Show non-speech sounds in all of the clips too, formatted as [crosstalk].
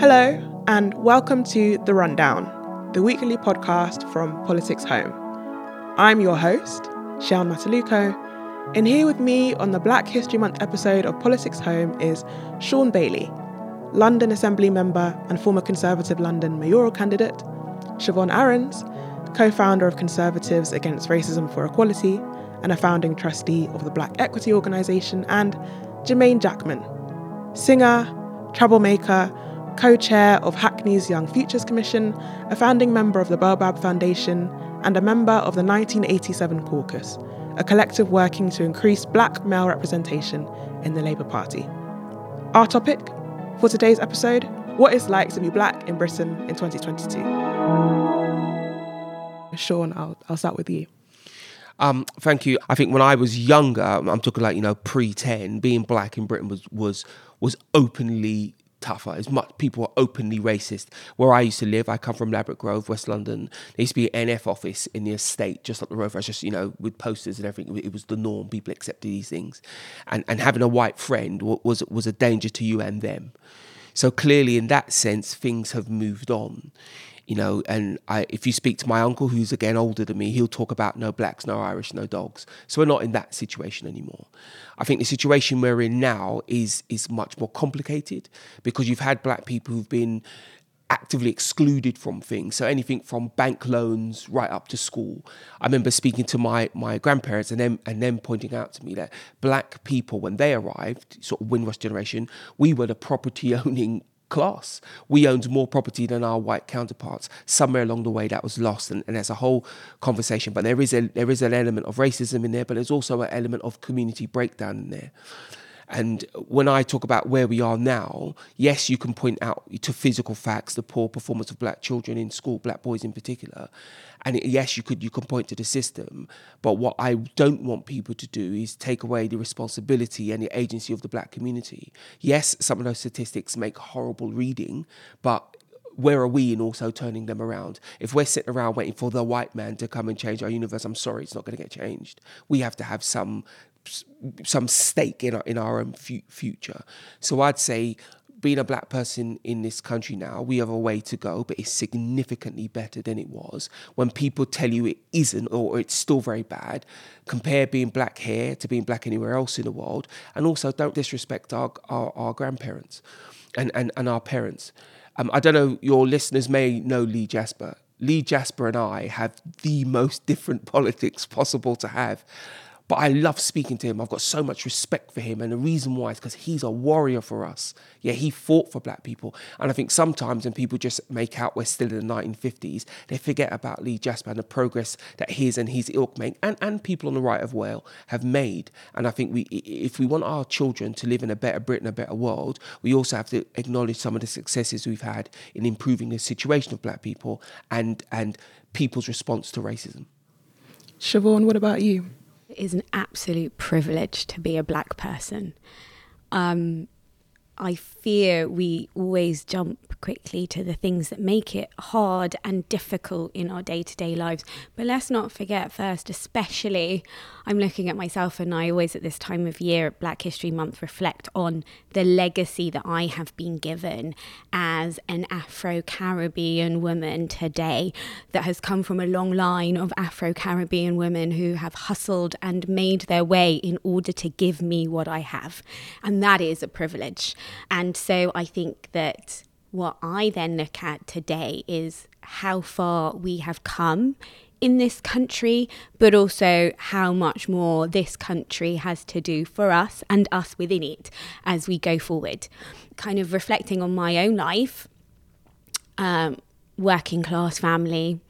Hello, and welcome to The Rundown, the weekly podcast from Politics Home. I'm your host, Shaun Mataluko, and here with me on the Black History Month episode of Politics Home is Shaun Bailey, London Assembly member and former Conservative London mayoral candidate, Siobhan Aarons, co founder of Conservatives Against Racism for Equality and a founding trustee of the Black Equity Organisation, and Jermaine Jackman, singer, troublemaker, co chair of Hackney's Young Futures Commission, a founding member of the Baobab Foundation, and a member of the 1987 Caucus, a collective working to increase black male representation in the Labour Party. Our topic for today's episode what it's like to be black in Britain in 2022. Shaun, I'll, I'll start with you. Um, thank you. I think when I was younger, I'm talking like you know pre ten, being black in Britain was was was openly tougher. As much people are openly racist. Where I used to live, I come from Ladbroke Grove, West London. There used to be an NF office in the estate just up the road. I was just you know with posters and everything. It was the norm. People accepted these things, and and having a white friend was was a danger to you and them. So clearly, in that sense, things have moved on you know, and I, if you speak to my uncle, who's again older than me, he'll talk about no blacks, no Irish, no dogs. So we're not in that situation anymore. I think the situation we're in now is is much more complicated because you've had black people who've been actively excluded from things. So anything from bank loans right up to school. I remember speaking to my my grandparents and them and them pointing out to me that black people when they arrived, sort of Windrush generation, we were the property [laughs] owning class. We owned more property than our white counterparts. Somewhere along the way, that was lost, and, and a whole conversation. But there is a there is an element of racism in there, but there's also an element of community breakdown in there. And when I talk about where we are now, yes, you can point out to physical facts the poor performance of black children in school, black boys in particular. And yes, you could you can point to the system, but what I don't want people to do is take away the responsibility and the agency of the black community. Yes, some of those statistics make horrible reading, but where are we in also turning them around? If we're sitting around waiting for the white man to come and change our universe, I'm sorry, it's not going to get changed. We have to have some some stake in our in our own future. So I'd say being a black person in this country now, we have a way to go, but it's significantly better than it was. When people tell you it isn't or it's still very bad, compare being black here to being black anywhere else in the world. And also don't disrespect our, our, our grandparents and, and, and our parents. Um, I don't know, your listeners may know Lee Jasper. Lee Jasper and I have the most different [laughs] politics possible to have. But I love speaking to him. I've got so much respect for him. And the reason why is because he's a warrior for us. Yeah, he fought for black people. And I think sometimes when people just make out we're still in the 1950s, they forget about Lee Jasper and the progress that his and his ilk make and, and people on the right of Wales have made. And I think we, if we want our children to live in a better Britain, a better world, we also have to acknowledge some of the successes we've had in improving the situation of black people and, and people's response to racism. Siobhan, what about you? Is an absolute privilege to be a black person. Um, I fear we always jump quickly to the things that make it hard and difficult in our day to day lives. But let's not forget, first, especially, I'm looking at myself, and I always at this time of year, at Black History Month, reflect on the legacy that I have been given as an Afro Caribbean woman today that has come from a long line of Afro Caribbean women who have hustled and made their way in order to give me what I have. And that is a privilege. And so I think that what I then look at today is how far we have come in this country, but also how much more this country has to do for us and us within it as we go forward. Kind of reflecting on my own life, um, working class family,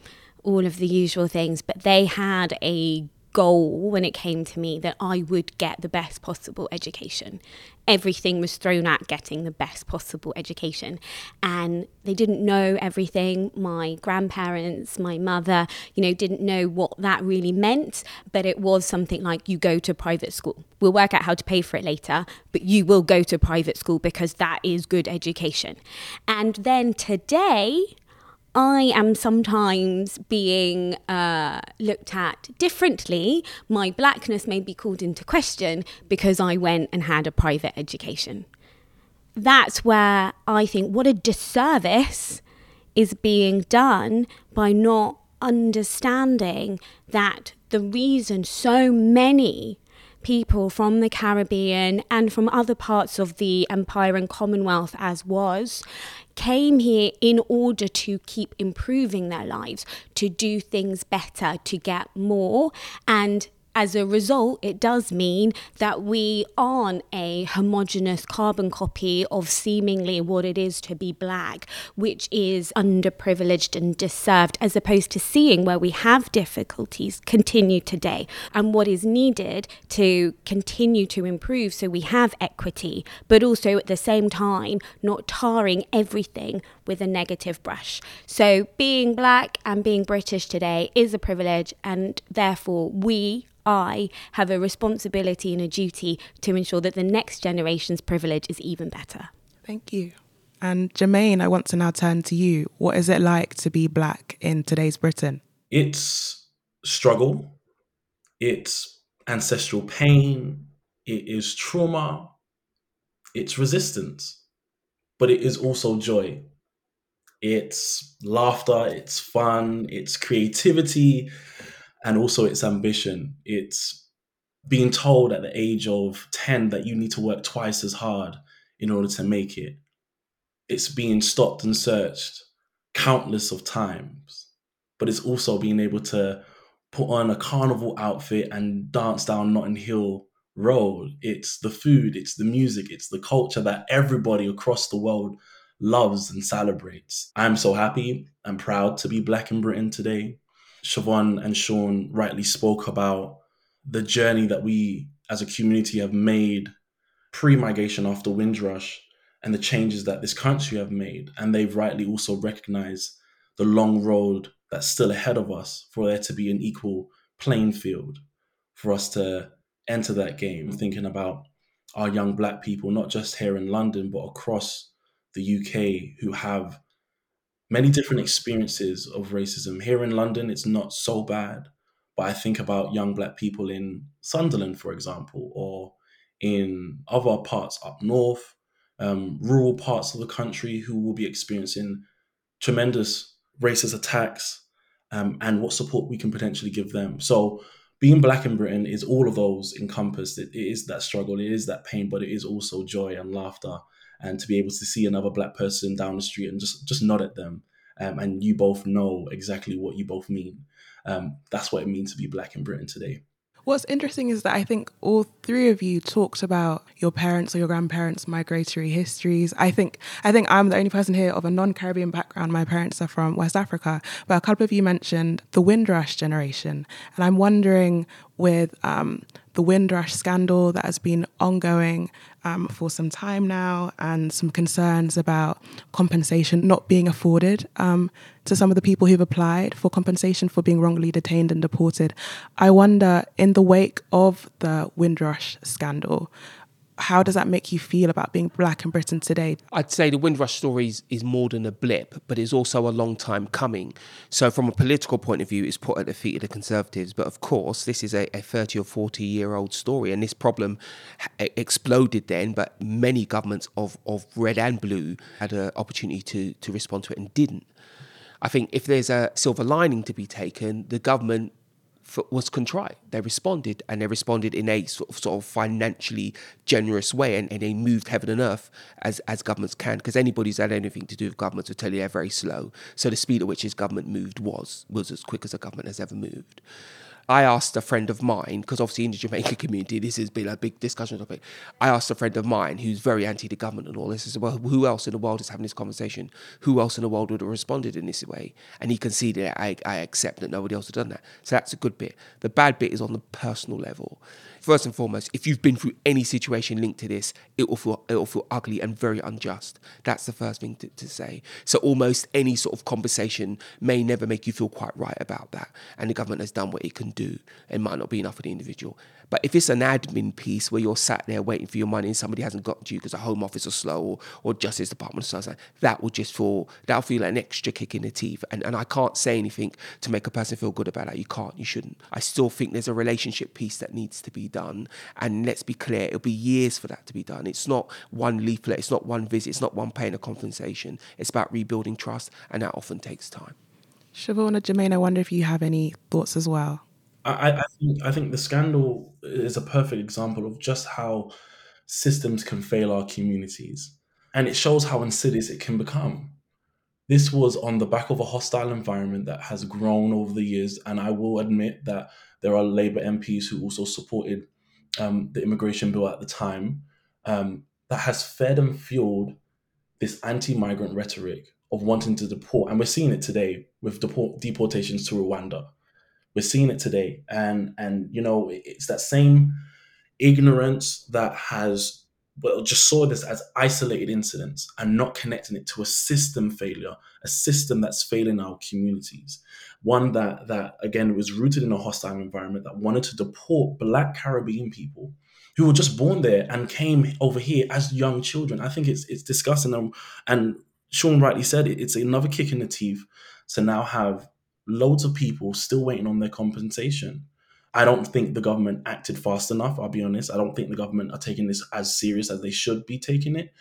all of the usual things, but they had a goal when it came to me that I would get the best possible education. Everything was thrown at getting the best possible education. And they didn't know everything. My grandparents, my mother, you know, didn't know what that really meant. But it was something like you go to private school. We'll work out how to pay for it later, but you will go to private school because that is good education. And then today, I am sometimes being uh, looked at differently. My blackness may be called into question because I went and had a private education. That's where I think what a disservice is being done by not understanding that the reason so many people from the Caribbean and from other parts of the Empire and Commonwealth, as was, came here in order to keep improving their lives, to do things better, to get more. And as a result, it does mean that we aren't a homogenous carbon copy of seemingly what it is to be black, which is underprivileged and deserved, as opposed to seeing where we have difficulties continue today and what is needed to continue to improve so we have equity, but also at the same time not tarring everything with a negative brush. So being black and being British today is a privilege, and therefore we I have a responsibility and a duty to ensure that the next generation's privilege is even better. Thank you. And Jermaine, I want to now turn to you. What is it like to be black in today's Britain? It's struggle, it's ancestral pain, it is trauma, it's resistance, but it is also joy. It's laughter, it's fun, it's creativity, and also its ambition. It's being told at the age of 10 that you need to work twice as hard in order to make it. It's being stopped and searched countless of times, but it's also being able to put on a carnival outfit and dance down Notting Hill Road. It's the food, it's the music, it's the culture that everybody across the world loves and celebrates. I'm so happy and proud to be black in Britain today. Siobhan and Shaun rightly spoke about the journey that we as a community have made pre migration after Windrush and the changes that this country have made. And they've rightly also recognized the long road that's still ahead of us for there to be an equal playing field for us to enter that game. Thinking about our young black people, not just here in London, but across the UK who have many different experiences of racism. Here in London, it's not so bad, but I think about young black people in Sunderland, for example, or in other parts up north, um, rural parts of the country who will be experiencing tremendous racist attacks um, and what support we can potentially give them. So, being black in Britain is all of those encompassed. It, it is that struggle, it is that pain, but it is also joy and laughter and to be able to see another black person down the street and just just nod at them um, and you both know exactly what you both mean. Um, that's what it means to be black in britain today What's interesting is that I think all three of you talked about your parents or your grandparents' migratory histories. I think I think I'm the only person here of a non-Caribbean background. My parents are from West Africa, but a couple of you mentioned the Windrush generation, and I'm wondering with um, the Windrush scandal that has been ongoing um, for some time now, and some concerns about compensation not being afforded um, to some of the people who've applied for compensation for being wrongly detained and deported. I wonder, in the wake of the Windrush scandal, how does that make you feel about being black in Britain today? I'd say the Windrush story is, is more than a blip, but it's also a long time coming. So, from a political point of view, it's put at the feet of the Conservatives. But of course, this is a, a 30 or 40 year old story, and this problem exploded then. But many governments of, of red and blue had an opportunity to, to respond to it and didn't. I think if there's a silver lining to be taken, the government was contrite. They responded, and they responded in a sort of, sort of financially generous way, and, and they moved heaven and earth as as governments can. Because anybody who's had anything to do with governments will tell you they're very slow. So the speed at which his government moved was was as quick as a government has ever moved. I asked a friend of mine, because obviously in the Jamaican community, this has been a big discussion topic. I asked a friend of mine who's very anti the government and all this. Said, well, who else in the world is having this conversation? Who else in the world would have responded in this way? And he conceded, I, I accept that nobody else had done that. So that's a good bit. The bad bit is on the personal level first and foremost, if you've been through any situation linked to this, it will feel it will feel ugly and very unjust. That's the first thing to, to say. So almost any sort of conversation may never make you feel quite right about that. And the government has done what it can do. It might not be enough for the individual. But if it's an admin piece where you're sat there waiting for your money and somebody hasn't got to you because the Home Office is slow or, or Justice Department is slow, that will just feel that'll feel like an extra kick in the teeth. And and I can't say anything to make a person feel good about that. You can't. You shouldn't. I still think there's a relationship piece that needs to be done. And let's be clear, it'll be years for that to be done. It's not one leaflet. It's not one visit. It's not one paying a compensation. It's about rebuilding trust, and that often takes time. Siobhan Jermaine, I wonder if you have any thoughts as well. I, I think I think the scandal is a perfect example of just how systems can fail our communities, and it shows how insidious it can become. This was on the back of a hostile environment that has grown over the years, and I will admit that there are Labour MPs who also supported um, the immigration bill at the time um, that has fed and fueled this anti-migrant rhetoric of wanting to deport, and we're seeing it today with deport- deportations to Rwanda we're seeing it today, and and you know it's that same ignorance that has well just saw this as isolated incidents and not connecting it to a system failure, a system that's failing our communities, one that that again was rooted in a hostile environment that wanted to deport Black Caribbean people who were just born there and came over here as young children. I think it's it's disgusting, and, and Shaun rightly said it, it's another kick in the teeth to now have loads of people still waiting on their compensation. I don't think the government acted fast enough. I'll be honest. I don't think the government are taking this as serious as they should be taking it.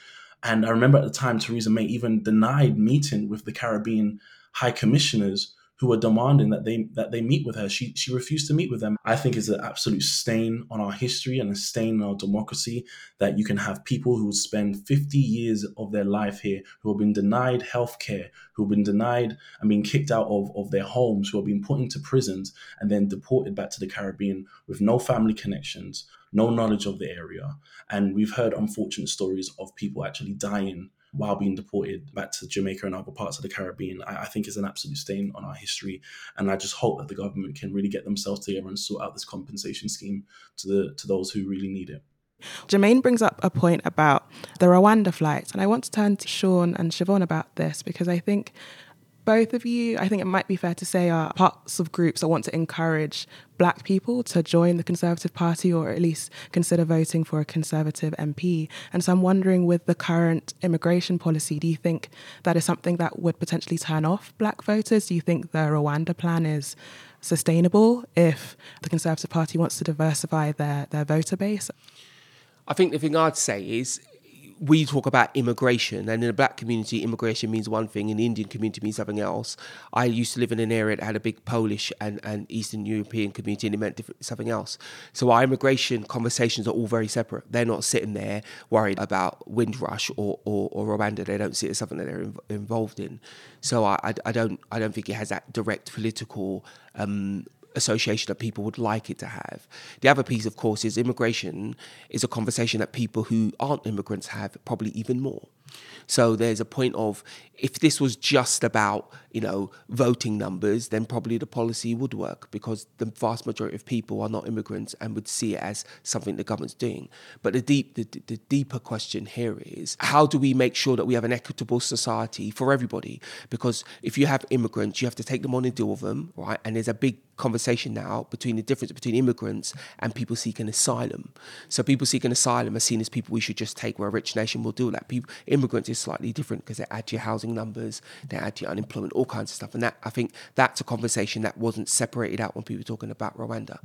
And I remember at the time, Theresa May even denied meeting with the Caribbean high commissioners who were demanding that they that they meet with her. She she refused to meet with them. I think is an absolute stain on our history and a stain on our democracy that you can have people who spend 50 years of their life here who have been denied healthcare, who have been denied and being kicked out of, of their homes, who have been put into prisons and then deported back to the Caribbean with no family connections, no knowledge of the area. And we've heard unfortunate stories of people actually dying while being deported back to Jamaica and other parts of the Caribbean, I, I, think is an absolute stain on our history. And I just hope that the government can really get themselves together and sort out this compensation scheme to the to those who really need it. Jermaine brings up a point about the Rwanda flights, and I want to turn to Shaun and Siobhan about this because I think both of you, I think it might be fair to say, are parts of groups that want to encourage black people to join the Conservative Party or at least consider voting for a Conservative MP. And so I'm wondering, with the current immigration policy, do you think that is something that would potentially turn off black voters? Do you think the Rwanda plan is sustainable if the Conservative Party wants to diversify their, their voter base? I think the thing I'd say is we talk about immigration, and in the black community, immigration means one thing, in the Indian community means something else. I used to live in an area that had a big Polish and, and Eastern European community, and it meant something else. So our immigration conversations are all very separate. They're not sitting there worried about Windrush or, or, or Rwanda. They don't see it as something that they're involved in. So I, I, I, don't I don't think it has that direct political um, association that people would like it to have. The other piece, of course, is immigration is a conversation that people who aren't immigrants have probably even more. So there's a point of if this was just about you know voting numbers, then probably the policy would work because the vast majority of people are not immigrants and would see it as something the government's doing. But the deep the, the deeper question here is how do we make sure that we have an equitable society for everybody? Because if you have immigrants, you have to take them on and deal with them, right? And there's a big conversation now between the difference between immigrants and people seeking asylum. So people seeking asylum are seen as people we should just take. We're a rich nation, we'll do that. People immigrants is slightly different because they add to your housing numbers, they add to your unemployment, all kinds of stuff. And that I think that's a conversation that wasn't separated out when people were talking about Rwanda.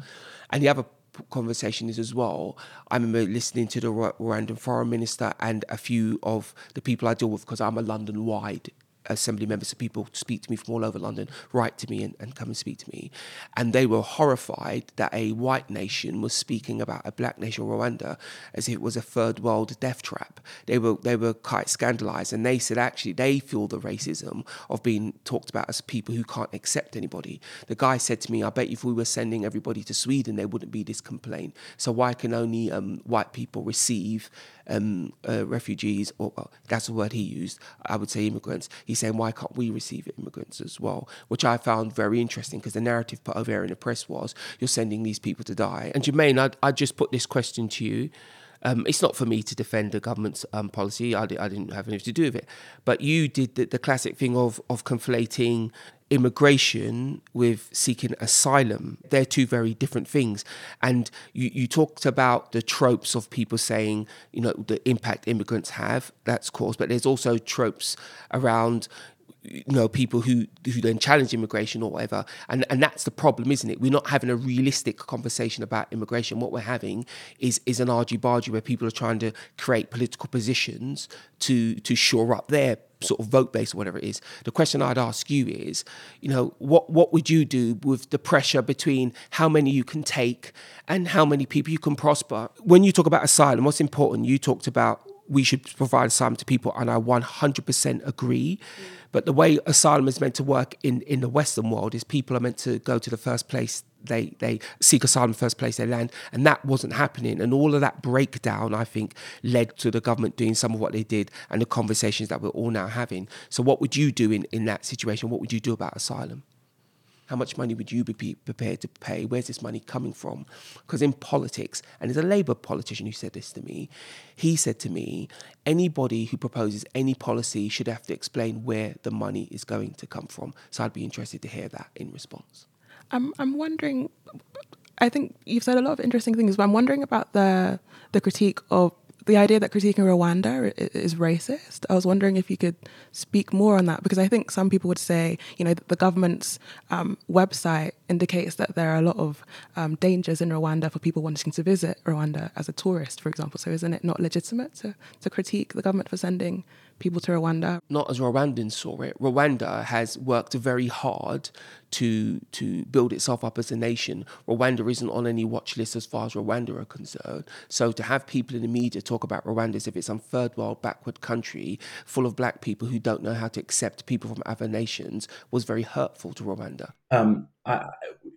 And the other conversation is as well. I remember listening to the Rwandan foreign minister and a few of the people I deal with because I'm a London wide assembly members, people speak to me from all over London, write to me and, and come and speak to me. And they were horrified that a white nation was speaking about a black nation, Rwanda, as if it was a third world death trap. They were they were quite scandalized and they said actually they feel the racism of being talked about as people who can't accept anybody. The guy said to me, I bet if we were sending everybody to Sweden, there wouldn't be this complaint. So why can only um, white people receive um, uh, refugees, or well, that's the word he used, I would say immigrants. He's saying, why can't we receive immigrants as well? Which I found very interesting because the narrative put over there in the press was, you're sending these people to die. And Jermaine, I'd, I'd just put this question to you. Um, it's not for me to defend the government's um, policy. I, I, didn't have anything to do with it. But you did the, the classic thing of of conflating immigration with seeking asylum. They're two very different things. And you, you talked about the tropes of people saying, you know, the impact immigrants have, that's caused, but there's also tropes around you know people who who then challenge immigration or whatever. And and that's the problem isn't it? We're not having a realistic conversation about immigration. What we're having is is an argy-bargy where people are trying to create political positions to to shore up their sort of vote base or whatever it is. The question i'd ask you is you know what what would you do with the pressure between how many you can take and how many people you can prosper? When you talk about asylum what's important? You talked about we should provide asylum to people and i 100% agree but the way asylum is meant to work in, in the Western world is people are meant to go to the first place they they seek asylum first place they land, and that wasn't happening. And all of that breakdown, I think, led to the government doing some of what they did and the conversations that we're all now having. So, what would you do in, in that situation? What would you do about asylum? How much money would you be prepared to pay? Where's this money coming from? Because in politics, and there's a Labour politician who said this to me, he said to me, anybody who proposes any policy should have to explain where the money is going to come from. So I'd be interested to hear that in response. I'm, I'm wondering, I think you've said a lot of interesting things, but I'm wondering about the the critique of the idea that critiquing Rwanda is racist. I was wondering if you could speak more on that because I think some people would say, you know, the government's um, website indicates that there are a lot of um, dangers in Rwanda for people wanting to visit Rwanda as a tourist, for example. So isn't it not legitimate to, to critique the government for sending people to Rwanda? Not as Rwandans saw it. Rwanda has worked very hard to to build itself up as a nation. Rwanda isn't on any watch list as far as Rwanda are concerned. So to have people in the media talk about Rwanda as if it's some third world backward country full of black people who don't know how to accept people from other nations was very hurtful to Rwanda. Um, I,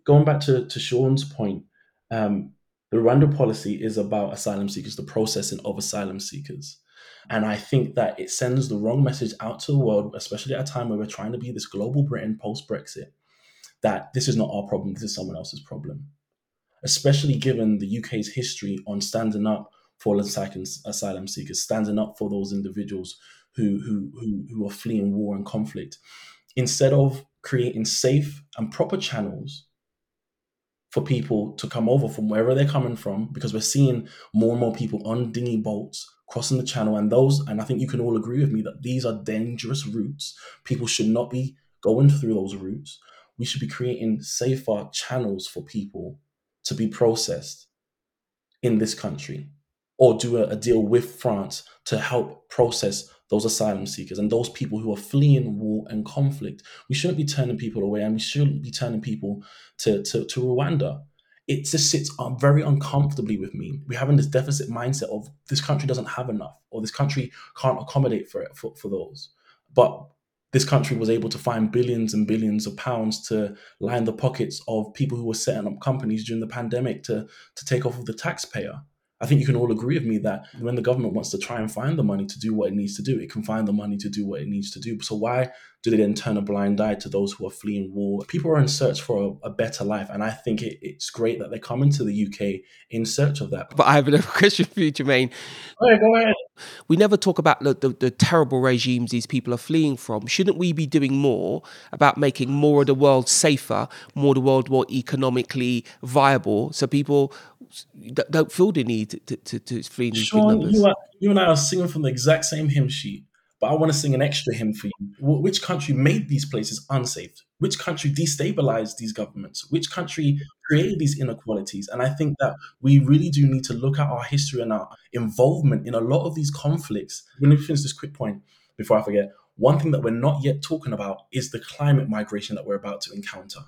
going back to, to Shaun's point, um, the Rwanda policy is about asylum seekers, the processing of asylum seekers. And I think that it sends the wrong message out to the world, especially at a time where we're trying to be this global Britain post Brexit, that this is not our problem, this is someone else's problem. Especially given the UK's history on standing up for asylum seekers, standing up for those individuals who, who, who, who are fleeing war and conflict. Instead of creating safe and proper channels for people to come over from wherever they're coming from, because we're seeing more and more people on dinghy boats crossing the channel. And those, and I think you can all agree with me that these are dangerous routes. People should not be going through those routes. We should be creating safer channels for people to be processed in this country or do a, a deal with France to help process those asylum seekers and those people who are fleeing war and conflict. We shouldn't be turning people away and we shouldn't be turning people to, to, to Rwanda. It just sits very uncomfortably with me. We're having this deficit mindset of this country doesn't have enough or this country can't accommodate for it for, for those. But this country was able to find billions and billions of pounds to line the pockets of people who were setting up companies during the pandemic to, to take off of the taxpayer. I think you can all agree with me that when the government wants to try and find the money to do what it needs to do, it can find the money to do what it needs to do. So why do they then turn a blind eye to those who are fleeing war? People are in search for a, a better life, and I think it, it's great that they come into the UK in search of that. But I have another [laughs] question for you, Jermaine. Right, go ahead. We never talk about the, the, the terrible regimes these people are fleeing from. Shouldn't we be doing more about making more of the world safer, more of the world more economically viable, so people don't feel the need to, to, to flee these Shaun, you, are, you and I are singing from the exact same hymn sheet, but I want to sing an extra hymn for you. Which country made these places unsafe? Which country destabilized these governments? Which country created these inequalities? And I think that we really do need to look at our history and our involvement in a lot of these conflicts. Let me finish this quick point before I forget. One thing that we're not yet talking about is the climate migration that we're about to encounter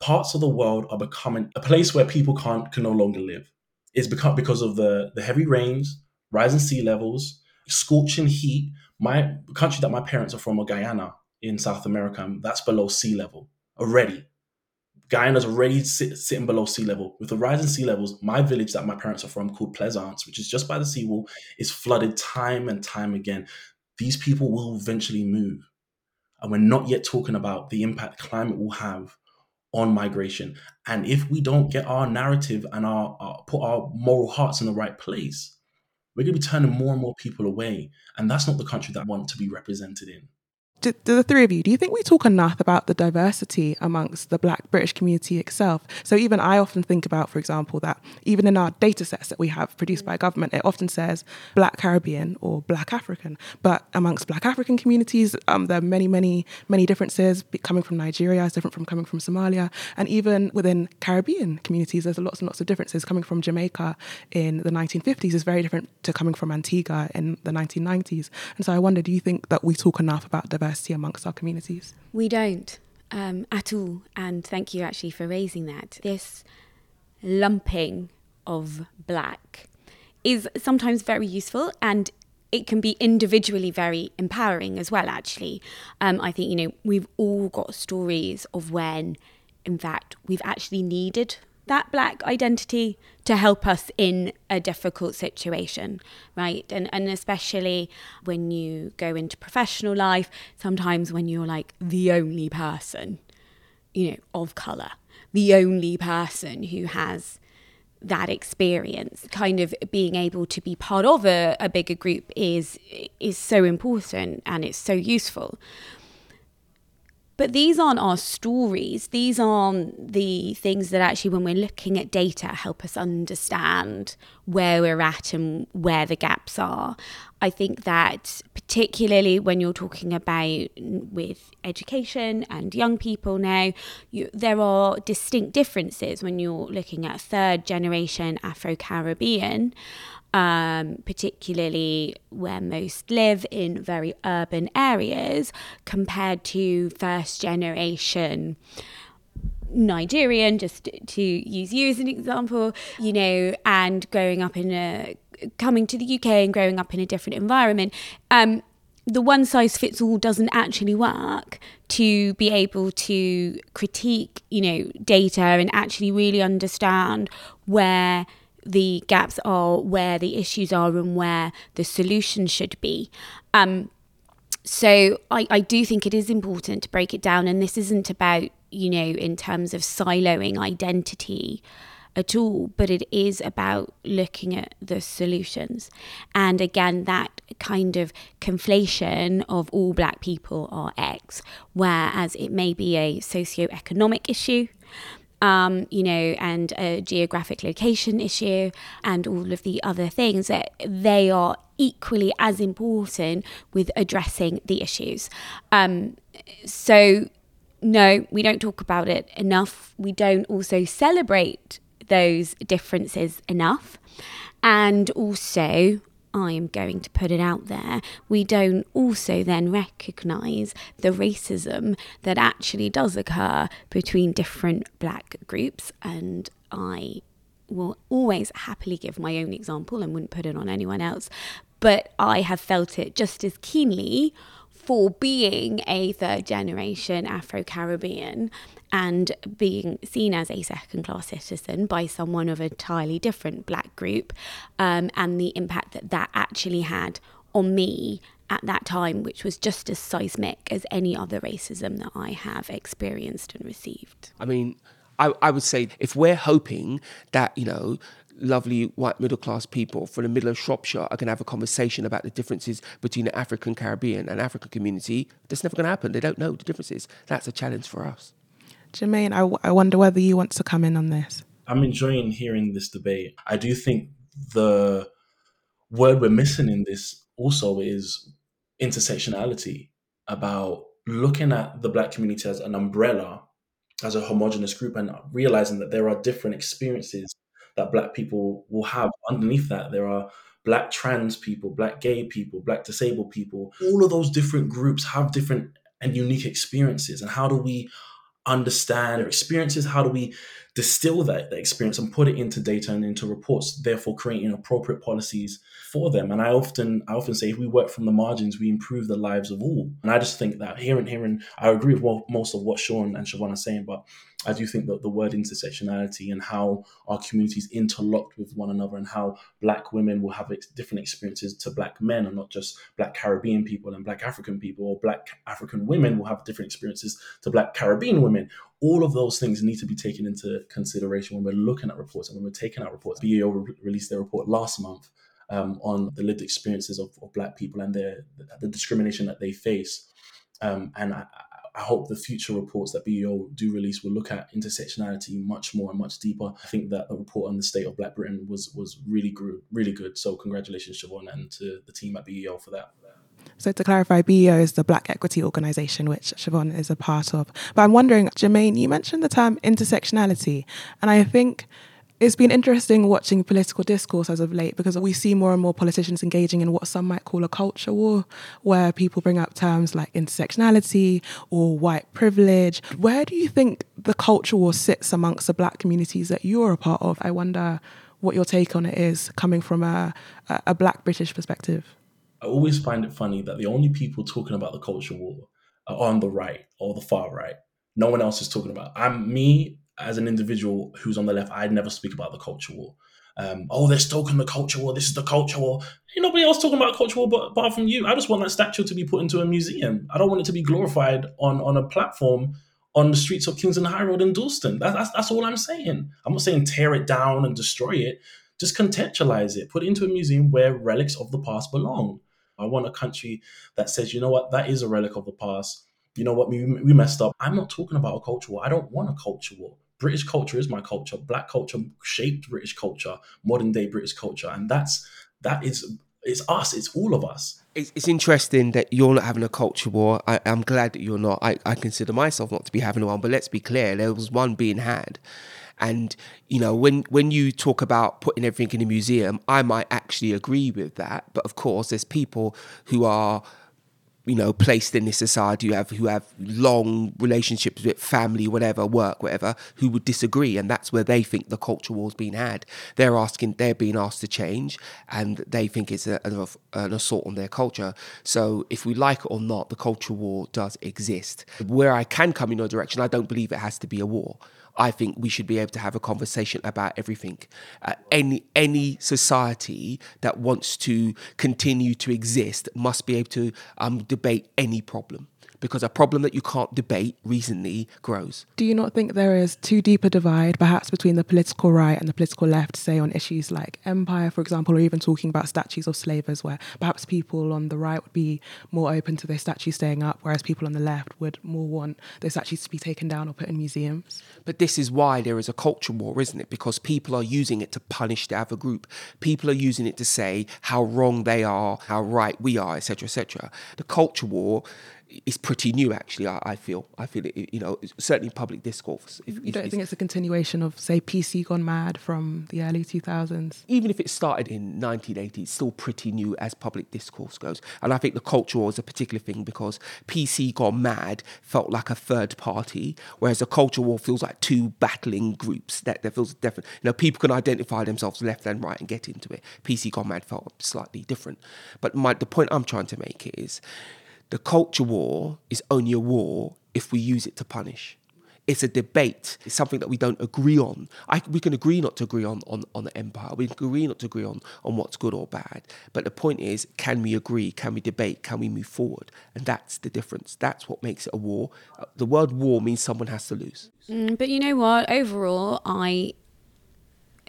parts of the world are becoming a place where people can't can no longer live. It's become because of the the heavy rains, rising sea levels, scorching heat. My country that my parents are from, Guyana in South America, that's below sea level already. Guyana's already sit, sitting below sea level. With the rising sea levels, my village that my parents are from, called Plaisance, which is just by the seawall, is flooded time and time again. These people will eventually move. And we're not yet talking about the impact climate will have on migration. And if we don't get our narrative and our, our, put our moral hearts in the right place, we're going to be turning more and more people away. And that's not the country that I want to be represented in do, do the three of you, do you think we talk enough about the diversity amongst the Black British community itself? So even I often think about, for example, that even in our data sets that we have produced by government, it often says Black Caribbean or Black African. But amongst Black African communities, um, there are many, many, many differences. Coming from Nigeria is different from coming from Somalia, and even within Caribbean communities, there's lots and lots of differences. Coming from Jamaica in the 1950s is very different to coming from Antigua in the 1990s. And so I wonder, do you think that we talk enough about diversity? Diversity amongst our communities? We don't um, at all. And thank you actually for raising that. This lumping of black is sometimes very useful and it can be individually very empowering as well, actually. Um, I think, you know, we've all got stories of when, in fact, we've actually needed that black identity to help us in a difficult situation, right? And and especially when you go into professional life, sometimes when you're like the only person, you know, of color, the only person who has that experience kind of being able to be part of a, a bigger group is is so important and it's so useful but these aren't our stories. These aren't the things that actually, when we're looking at data, help us understand where we're at and where the gaps are. I think that, particularly when you're talking about with education and young people now, you, there are distinct differences when you're looking at third generation Afro Caribbean um, particularly where most live in very urban areas, compared to first generation. Nigerian, just to use you as an example, you know, and growing up in a coming to the UK and growing up in a different environment. Um, the one size fits all doesn't actually work to be able to critique, you know, data and actually really understand where the gaps are, where the issues are, and where the solution should be. Um, so I, I do think it is important to break it down, and this isn't about you know in terms of siloing identity at all, but it is about looking at the solutions. And again, that kind of conflation of all black people are X, whereas it may be a socio-economic issue um, you know, and a geographic location issue and all of the other things that they are equally as important with addressing the issues. Um, so, no, we don't talk about it enough. We don't also celebrate those differences enough. And also, I am going to put it out there, we don't also then recognise the racism that actually does occur between different black groups. And I will always happily give my own example and wouldn't put it on anyone else. But I have felt it just as keenly for being a third generation Afro Caribbean and being seen as a second class citizen by someone of a entirely different black group um, and the impact that that actually had on me at that time, which was just as seismic as any other racism that I have experienced and received. I mean, I, I would say if we're hoping that, you know, lovely white middle class people from the middle of Shropshire are going to have a conversation about the differences between the African Caribbean and African community, that's never going to happen. They don't know the differences. That's a challenge for us. Jermaine, I, w- I wonder whether you want to come in on this. I'm enjoying hearing this debate. I do think the word we're missing in this also is intersectionality about looking at the black community as an umbrella, as a homogenous group, and realizing that there are different experiences that black people will have. Underneath that, there are black trans people, black gay people, black disabled people. All of those different groups have different and unique experiences. And how do we understand their experiences? How do we distill that, experience and put it into data and into reports, therefore creating appropriate policies for them? And I often I often say if we work from the margins, we improve the lives of all. And I just think that hearing hearing I agree with most of what Shaun and Siobhan are saying, but I do think that the word intersectionality and how our communities interlocked with one another and how black women will have different experiences to black men and not just black Caribbean people and black African people or black African women will have different experiences to black Caribbean women. All of those things need to be taken into consideration when we're looking at reports and when we're taking out reports. BEO re- released their report last month um, on the lived experiences of, of Black people and their, the discrimination that they face. Um, and I, I hope the future reports that BEO do release will look at intersectionality much more and much deeper. I think that the report on the state of Black Britain was was really good, really good. So congratulations, Siobhan, and to the team at BEO for that. So to clarify, BEO is the Black Equity Organisation, which Siobhan is a part of. But I'm wondering, Jermaine, you mentioned the term intersectionality, and I think it's been interesting watching political discourse as of late because we see more and more politicians engaging in what some might call a culture war, where people bring up terms like intersectionality or white privilege. Where do you think the culture war sits amongst the black communities that you're a part of? I wonder what your take on it is coming from a, a black British perspective. I always find it funny that the only people talking about the culture war are on the right or the far right. No one else is talking about. I'm me as an individual who's on the left, I'd never speak about the culture war. Um, oh, they're stoking the culture war. This is the culture war. Ain't nobody else talking about culture war but apart from you. I just want that statue to be put into a museum. I don't want it to be glorified on on a platform on the streets of Kingsland High Road in Dalston. That, that's that's all I'm saying. I'm not saying tear it down and destroy it. Just contextualize it. Put it into a museum where relics of the past belong. I want a country that says, you know what, that is a relic of the past. You know what, we, we messed up. I'm not talking about a culture war. I don't want a culture war. British culture is my culture. Black culture shaped British culture, modern day British culture, and that's that is it's us. It's all of us. It's, it's interesting that you're not having a culture war. I, am glad that you're not. I, I consider myself not to be having one, but let's be clear, there was one being had. And you know, when when you talk about putting everything in a museum, I might actually agree with that. But of course, there's people who are you know placed in this society who have who have long relationships with family whatever work whatever who would disagree. And that's where they think the culture war's been had. They're asking they're being asked to change and they think it's a, an, an assault on their culture. So if we like it or not the culture war does exist. Where i can come in your direction i don't believe it has to be a war I think we should be able to have a conversation about everything. Uh, any any society that wants to continue to exist must be able to um, debate any problem because a problem that you can't debate recently grows. Do you not think there is too deep a divide, perhaps between the political right and the political left, say on issues like empire, for example, or even talking about statues of slavers, where perhaps people on the right would be more open to their statues staying up, whereas people on the left would more want their statues to be taken down or put in museums? But this is why there is a culture war, isn't it? Because people are using it to punish the other group. People are using it to say how wrong they are, how right we are, etc., etc. The culture war is pretty new actually I, I, feel. I feel it you know certainly public discourse. You don't think it's a continuation of say PC gone mad from the early 2000s even if it started in 1980 it's still pretty new as public discourse goes. And I think the culture war is a particular thing because PC gone mad felt like a third party whereas the culture war feels like two battling groups that there feels different. You know people can identify themselves left and right and get into it. PC gone mad felt slightly different. But my, the point I'm trying to make is the culture war is only a war if we use it to punish. It's a debate. It's something that we don't agree on. I, we can agree not to agree on, on, on the empire. We can agree not to agree on, on what's good or bad. But the point is, can we agree? Can we debate? Can we move forward? And that's the difference. That's what makes it a war. The word war means someone has to lose. Mm, but you know what? Overall, I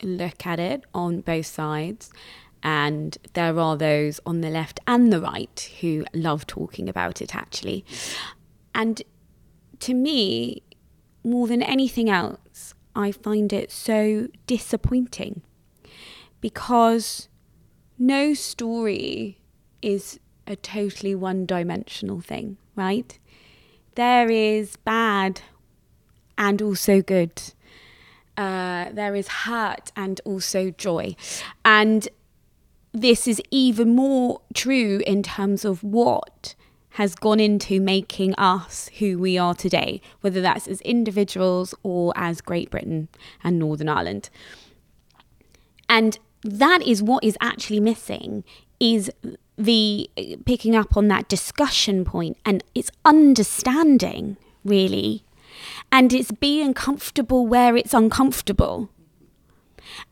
look at it on both sides and there are those on the left and the right who love talking about it, actually. And to me, more than anything else, I find it so disappointing because no story is a totally one dimensional thing, right? There is bad and also good. Uh, there is hurt and also joy. And this is even more true in terms of what has gone into making us who we are today, whether that's as individuals or as Great Britain and Northern Ireland. And that is what is actually missing is the picking up on that discussion point and it's understanding really and it's being comfortable where it's uncomfortable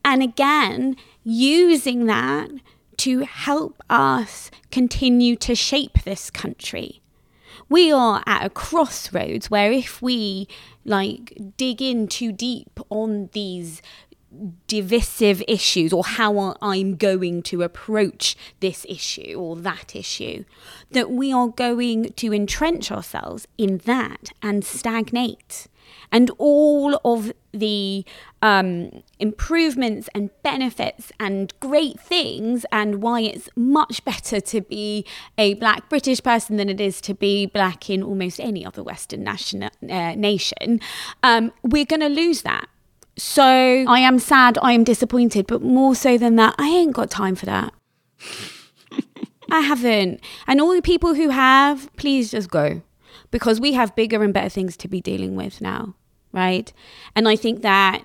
and again using that to help us continue to shape this country. We are at a crossroads where if we like dig in too deep on these divisive issues or how I'm going to approach this issue or that issue, that we are going to entrench ourselves in that and stagnate. And all of the um, improvements and benefits and great things, and why it's much better to be a black British person than it is to be black in almost any other Western national, uh, nation, um, we're going to lose that so I am sad, I am disappointed, but more so than that, I ain't got time for that. [laughs] I haven't. And all the people who have, please just go because we have bigger and better things to be dealing with now, right? And I think that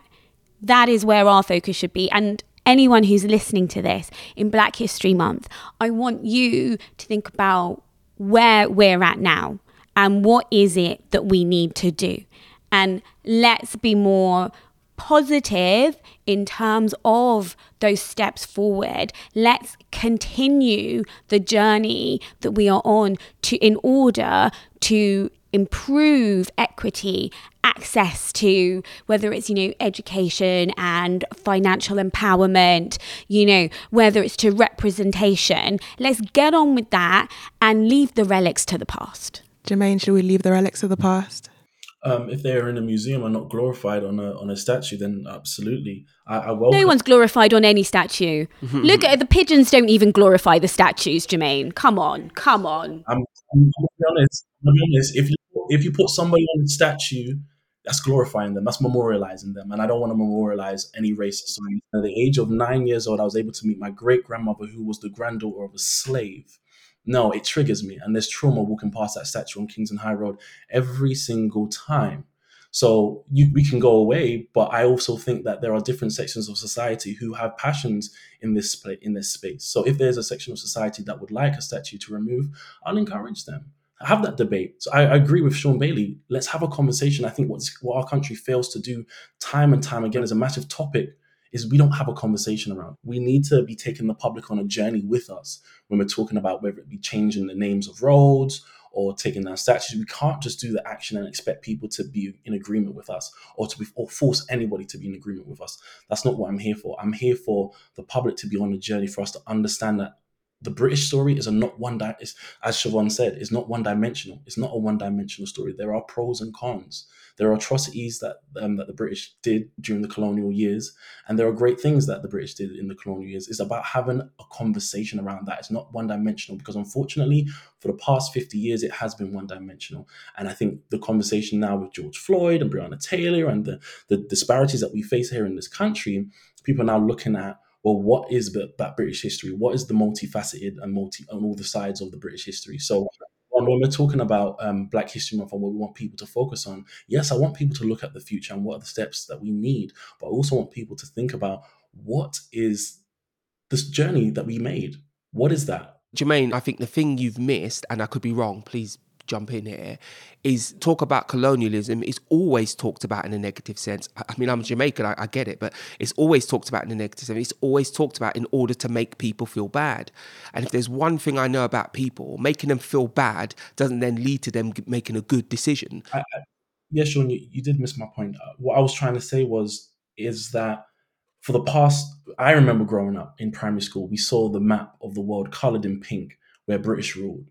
that is where our focus should be. And anyone who's listening to this in Black History Month, I want you to think about where we're at now and what is it that we need to do. And let's be more positive in terms of those steps forward. Let's continue the journey that we are on to in order to improve equity access to whether it's you know education and financial empowerment you know whether it's to representation let's get on with that and leave the relics to the past Jermaine, should we leave the relics of the past? Um, if they're in a museum and not glorified on a on a statue, then absolutely, I, I welcome. No one's glorified on any statue. [laughs] Look at the pigeons. Don't even glorify the statues, Jermaine. Come on, come on. I'm, I'm, I'm be honest. I'm be honest. If you if you put somebody on a statue, that's glorifying them. That's memorializing them, and I don't want to memorialize any racist. signs. At the age of nine years old, I was able to meet my great grandmother, who was the granddaughter of a slave. No, it triggers me, and there's trauma walking past that statue on Kingsland High Road every single time. So you, we can go away, but I also think that there are different sections of society who have passions in this pla- in this space. So if there's a section of society that would like a statue to remove, I'll encourage them. Have that debate. So I, I agree with Shaun Bailey. Let's have a conversation. I think what's, what our country fails to do time and time again is a massive topic is we don't have a conversation around. We need to be taking the public on a journey with us when we're talking about whether it be changing the names of roads or taking down statues. We can't just do the action and expect people to be in agreement with us or to be, or force anybody to be in agreement with us. That's not what I'm here for. I'm here for the public to be on a journey for us to understand that the British story is a not one di- is, as Siobhan said, is not one dimensional. It's not a one dimensional story. There are pros and cons. There are atrocities that um, that the British did during the colonial years, and there are great things that the British did in the colonial years. It's about having a conversation around that. It's not one dimensional because unfortunately, for the past fifty years, it has been one dimensional. And I think the conversation now with George Floyd and Breonna Taylor and the the disparities that we face here in this country, people are now looking at well, what is the, that British history? What is the multifaceted and multi on all the sides of the British history? So when we're talking about um, Black History Month and what we want people to focus on, yes, I want people to look at the future and what are the steps that we need, but I also want people to think about what is this journey that we made. What is that? Jermaine, I think the thing you've missed, and I could be wrong, please jump in here, is talk about colonialism is always talked about in a negative sense. I mean, I'm Jamaican, I, I get it, but it's always talked about in a negative sense. It's always talked about in order to make people feel bad. And if there's one thing I know about people, making them feel bad doesn't then lead to them making a good decision. I, I, yeah, Shaun, you, you did miss my point. Uh, What I was trying to say was is that for the past, I remember growing up in primary school, we saw the map of the world colored in pink, where British ruled.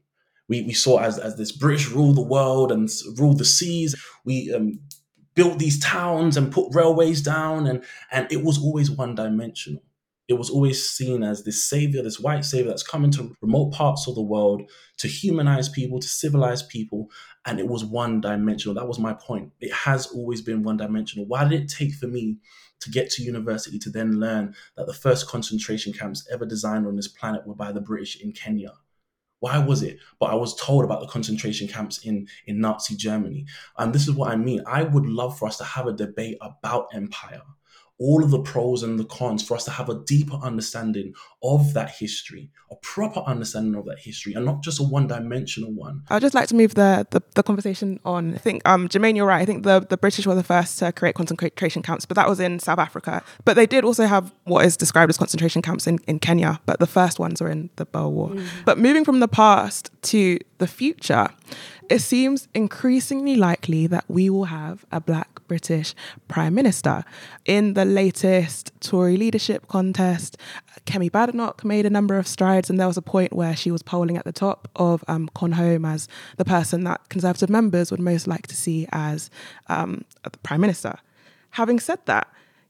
We, we saw as, as this British rule the world and rule the seas. We um, built these towns and put railways down, and and it was always one dimensional. It was always seen as this savior, this white savior that's coming to remote parts of the world to humanize people, to civilize people, and it was one dimensional. That was my point. It has always been one dimensional. Why did it take for me to get to university to then learn that the first concentration camps ever designed on this planet were by the British in Kenya? Why was it? But I was told about the concentration camps in, in Nazi Germany. And this is what I mean. I would love for us to have a debate about empire, all of the pros and the cons, for us to have a deeper understanding of that history, a proper understanding of that history, and not just a one dimensional one. I'd just like to move the, the, the conversation on. I think, um, Jermaine, you're right. I think the, the British were the first to create concentration camps, but that was in South Africa. But they did also have what is described as concentration camps in, in Kenya, but the first ones were in the Boer War. But moving from the past to the future, It seems increasingly likely that we will have a black British Prime Minister. In the latest Tory leadership contest, Kemi Badenoch made a number of strides, and there was a point where she was polling at the top of um, Con Home as the person that Conservative members would most like to see as um, the Prime Minister. Having said that,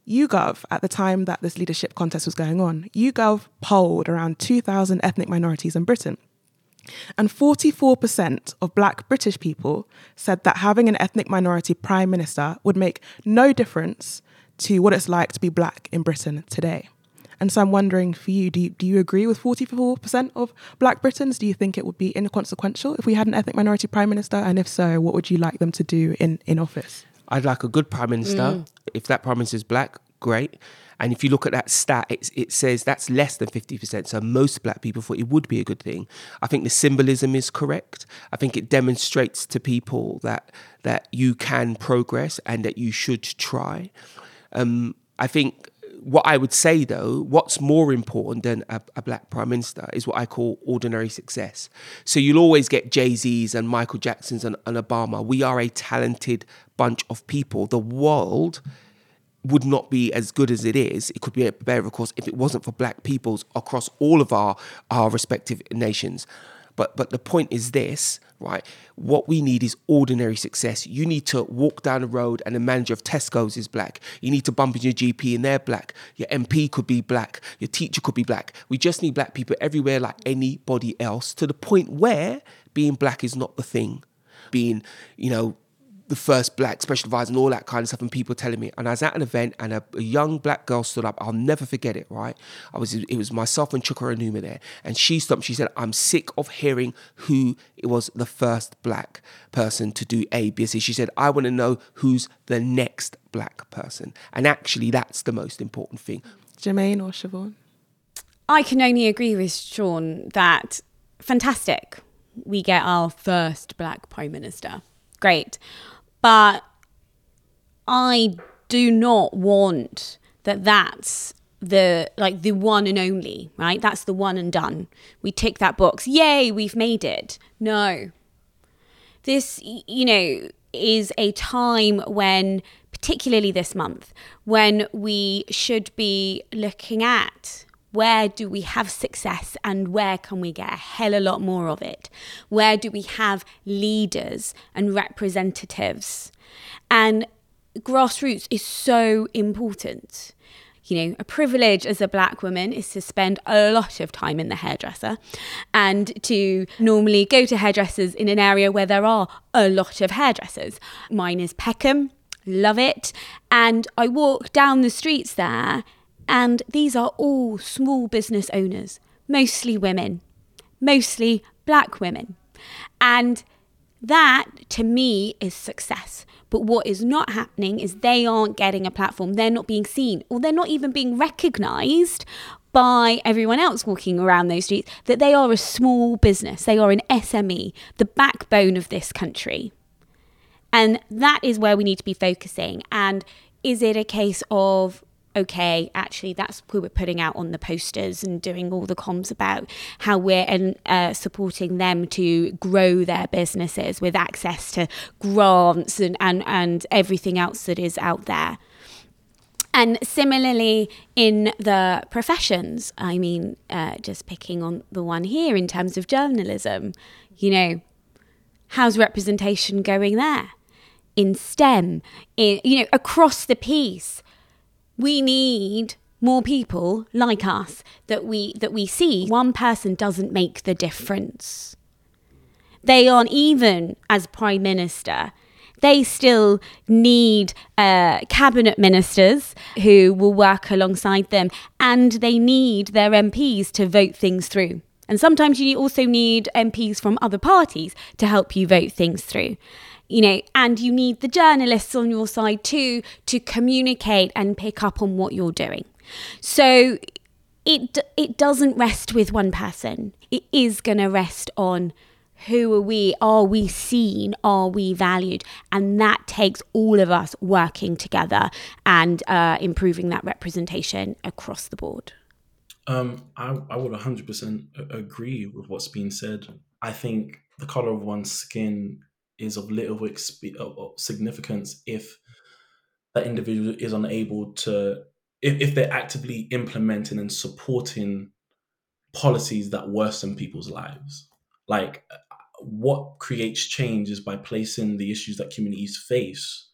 YouGov, at the time that this leadership contest was going on, YouGov polled around 2,000 ethnic minorities in Britain. And 44% of black British people said that having an ethnic minority prime minister would make no difference to what it's like to be black in Britain today. And so I'm wondering for you, do you, do you agree with 44% of black Britons? Do you think it would be inconsequential if we had an ethnic minority prime minister? And if so, what would you like them to do in, in office? I'd like a good prime minister. Mm. If that prime minister is black, great. And if you look at that stat, it says that's less than 50%. So most black people thought it would be a good thing. I think the symbolism is correct. I think it demonstrates to people that that you can progress and that you should try. Um, I think what I would say though, what's more important than a, a, black prime minister is what I call ordinary success. So you'll always get Jay Z's and Michael Jackson's and, and Obama. We are a talented bunch of people. The world would not be as good as it is. It could be better, of course, if it wasn't for black peoples across all of our our respective nations. But but the point is this, right? What we need is ordinary success. You need to walk down the road and the manager of Tesco's is black. You need to bump into your GP and they're black. Your MP could be black. Your teacher could be black. We just need black people everywhere like anybody else to the point where being black is not the thing. Being, you know, the first black special advisor and all that kind of stuff, and people telling me. And I was at an event, and a, a young black girl stood up. I'll never forget it. Right, I was. It was myself and Chuka Umunna there, and she stopped. She said, "I'm sick of hearing who it was the first black person to do A, B, C." She said, "I want to know who's the next black person," and actually, that's the most important thing. Jermaine or Siobhan? I can only agree with Shaun that fantastic. We get our first black prime minister. Great. But I do not want that that's the like the one and only, right? That's the one and done. We tick that box. Yay, we've made it. No. This you know is a time when particularly this month when we should be looking at where do we have success and where can we get a hell a lot more of it? Where do we have leaders and representatives? And grassroots is so important. You know, a privilege as a black woman is to spend a lot of time in the hairdresser and to normally go to hairdressers in an area where there are a lot of hairdressers. Mine is Peckham, love it. And I walk down the streets there and these are all small business owners, mostly women, mostly black women. And that to me is success. But what is not happening is they aren't getting a platform, they're not being seen, or they're not even being recognized by everyone else walking around those streets that they are a small business, they are an SME, the backbone of this country. And that is where we need to be focusing. And is it a case of okay, actually, that's who we're putting out on the posters and doing all the comms about how we're uh, supporting them to grow their businesses with access to grants and, and, and everything else that is out there. And similarly, in the professions, I mean, uh, just picking on the one here in terms of journalism, you know, how's representation going there? In STEM, in, you know, across the piece, we need more people like us that we that we see. One person doesn't make the difference. They aren't even as prime minister. They still need uh, cabinet ministers who will work alongside them and they need their mps to vote things through. And sometimes you also need mps from other parties to help you vote things through you know, and you need the journalists on your side too to communicate and pick up on what you're doing. So it it doesn't rest with one person. It is going to rest on who are we? Are we seen? Are we valued? And that takes all of us working together and uh, improving that representation across the board. Um, I, I would 100% agree with what's been said. I think the color of one's skin is of little exp- of significance if that individual is unable to if, if they're actively implementing and supporting policies that worsen people's lives. Like what creates change is by placing the issues that communities face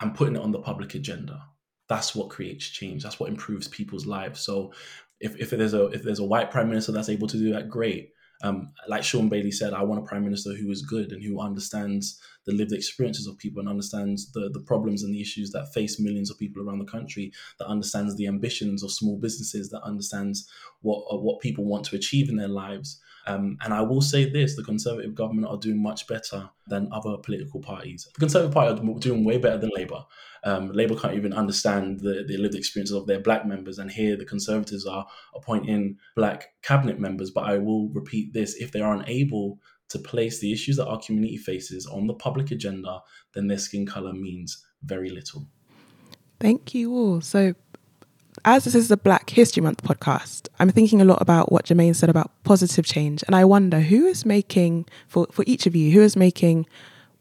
and putting it on the public agenda. That's what creates change. That's what improves people's lives. So if, if there's a if there's a white prime minister that's able to do that great um, like Shaun Bailey said, I want a prime minister who is good and who understands the lived experiences of people and understands the, the problems and the issues that face millions of people around the country, that understands the ambitions of small businesses, that understands what uh, what people want to achieve in their lives. Um, and I will say this: the Conservative government are doing much better than other political parties. The Conservative Party are doing way better than Labour. Um, Labour can't even understand the, the lived experiences of their black members, and here the Conservatives are appointing black cabinet members. But I will repeat this: if they are unable to place the issues that our community faces on the public agenda, then their skin colour means very little. Thank you all. So, as this is a Black History Month podcast, I'm thinking a lot about what Jermaine said about positive change. And I wonder who is making, for, for each of you, who is making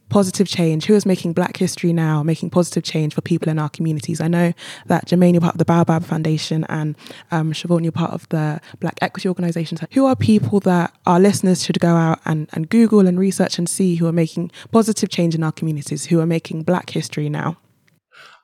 positive change? Who is making Black history now, making positive change for people in our communities? I know that Jermaine, you're part of the Baobab Foundation and um, Siobhan, you're part of the Black Equity Organisations. Who are people that our listeners should go out and, and Google and research and see who are making positive change in our communities, who are making Black history now?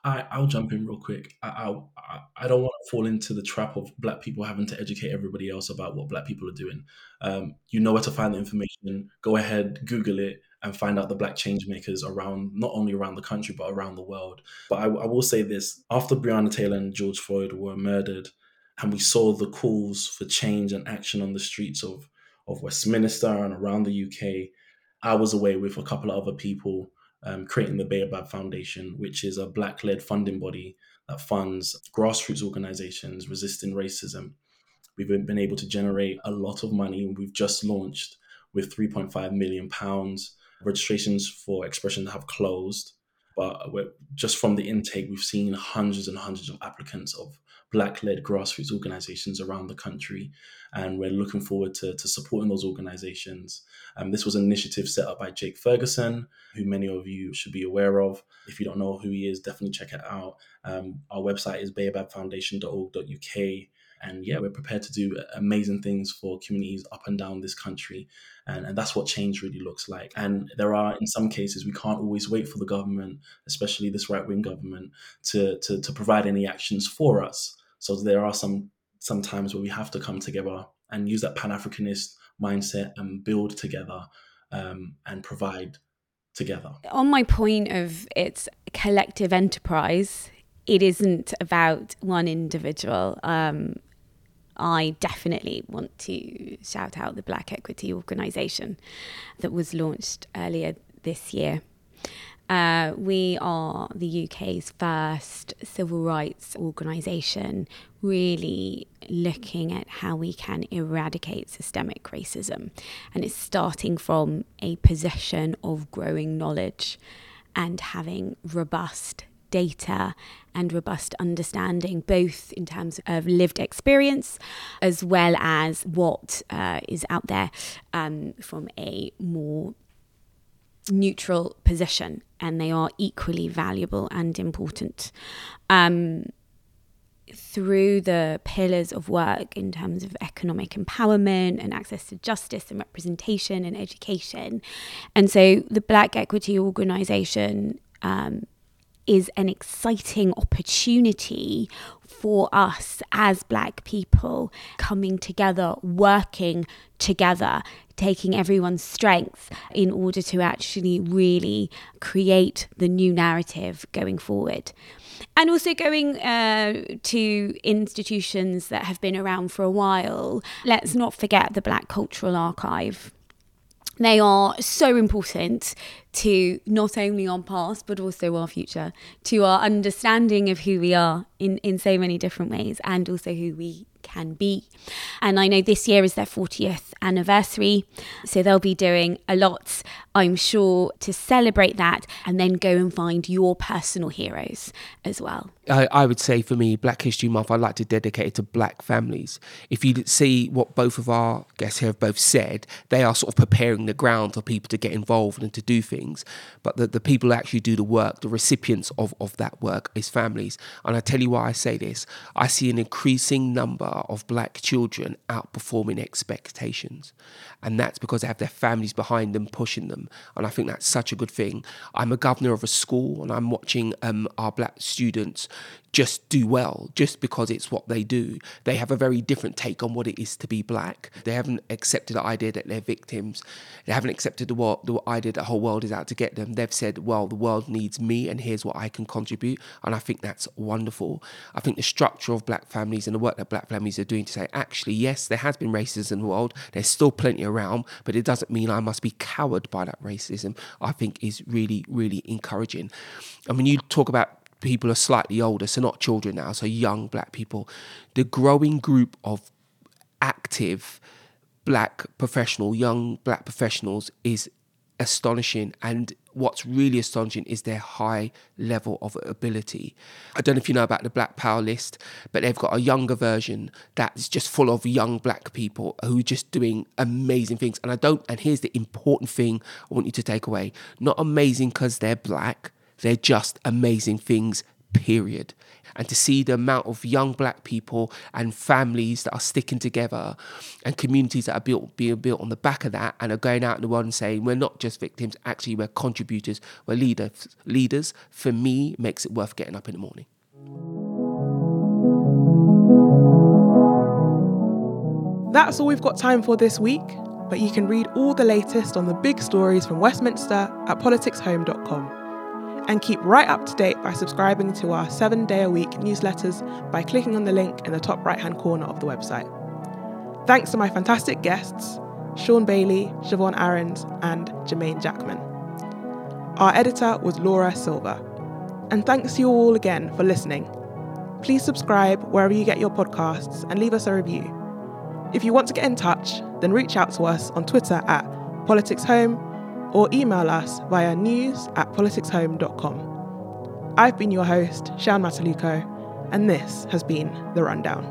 I, I'll jump in real quick. I, I, I don't want to fall into the trap of black people having to educate everybody else about what black people are doing. Um, you know where to find the information. Go ahead, Google it, and find out the black change makers around not only around the country but around the world. But I, I will say this: after Breonna Taylor and George Floyd were murdered, and we saw the calls for change and action on the streets of of Westminster and around the UK, I was away with a couple of other people um, creating the Baobab Foundation, which is a black-led funding body that funds grassroots organizations resisting racism. We've been able to generate a lot of money. We've just launched with 3.5 million pounds registrations for expression have closed, but just from the intake, we've seen hundreds and hundreds of applicants of Black-led grassroots organizations around the country, and we're looking forward to, to supporting those organizations. Um, this was an initiative set up by Jake Ferguson, who many of you should be aware of. If you don't know who he is, definitely check it out. Um, our website is baobabfoundation.org.uk and yeah, we're prepared to do amazing things for communities up and down this country. And, and that's what change really looks like. And there are, in some cases, we can't always wait for the government, especially this right wing government, to, to, to provide any actions for us. So there are some some times where we have to come together and use that Pan Africanist mindset and build together um, and provide together. On my point of it's collective enterprise, it isn't about one individual. Um, I definitely want to shout out the Black Equity Organisation that was launched earlier this year. Uh, we are the UK's first civil rights organisation really looking at how we can eradicate systemic racism. And it's starting from a position of growing knowledge and having robust data and robust understanding, both in terms of lived experience as well as what uh, is out there um, from a more neutral position, and they are equally valuable and important. Um, through the pillars of work in terms of economic empowerment and access to justice and representation and education. And so the Black Equity Organization um, is an exciting opportunity for us as Black people coming together, working together, taking everyone's strengths in order to actually really create the new narrative going forward. And also going uh, to institutions that have been around for a while. Let's not forget the Black Cultural Archive they are so important to not only our past but also our future, to our understanding of who we are in, in so many different ways, and also who we can be. And I know this year is their 40th anniversary, so they'll be doing a lot, I'm sure, to celebrate that and then go and find your personal heroes as well. I, I, would say for me, Black History Month, I'd like to dedicate it to black families. If you see what both of our guests here have both said, they are sort of preparing the ground for people to get involved and to do things. But the, the people who actually do the work, the recipients of, of that work, is families. And I tell you why I say this I see an increasing number of black children outperforming expectations. And that's because they have their families behind them, pushing them. And I think that's such a good thing. I'm a governor of a school and I'm watching um, our black students just do well just because it's what they do. They have a very different take on what it is to be black. They haven't accepted the idea that they're victims. They haven't accepted the, world, the idea that the whole world is out to get them. They've said, well, the world needs me and here's what I can contribute. And I think that's wonderful. I think the structure of black families and the work that black families are doing to say, actually, yes, there has been racism in the world. There's still plenty around, but it doesn't mean I must be cowered by that racism. I think is really, really encouraging. I mean, you talk about people are slightly older, so not children now, so young black people, the growing group of active black professional, young black professionals is astonishing. And what's really astonishing is their high level of ability. I don't know if you know about the Black Power list, but they've got a younger version that's just full of young black people who are just doing amazing things. And I don't, and here's the important thing I want you to take away not amazing because they're black, they're just amazing things, period. And to see the amount of young black people and families that are sticking together and communities that are built being built on the back of that and are going out in the world and saying we're not just victims, actually we're contributors, we're leaders leaders, for me makes it worth getting up in the morning. That's all we've got time for this week, but you can read all the latest on the big stories from Westminster at politicshome.com and keep right up to date by subscribing to our seven day a week newsletters by clicking on the link in the top right hand corner of the website. Thanks to my fantastic guests, Shaun Bailey, Siobhan Aarons, and Jermaine Jackman. Our editor was Laura Silva. And thanks to you all again for listening. Please subscribe wherever you get your podcasts and leave us a review. If you want to get in touch, then reach out to us on Twitter at PoliticsHome or email us via news at politicshome.com. I've been your host, Shan Mataluko, and this has been The Rundown.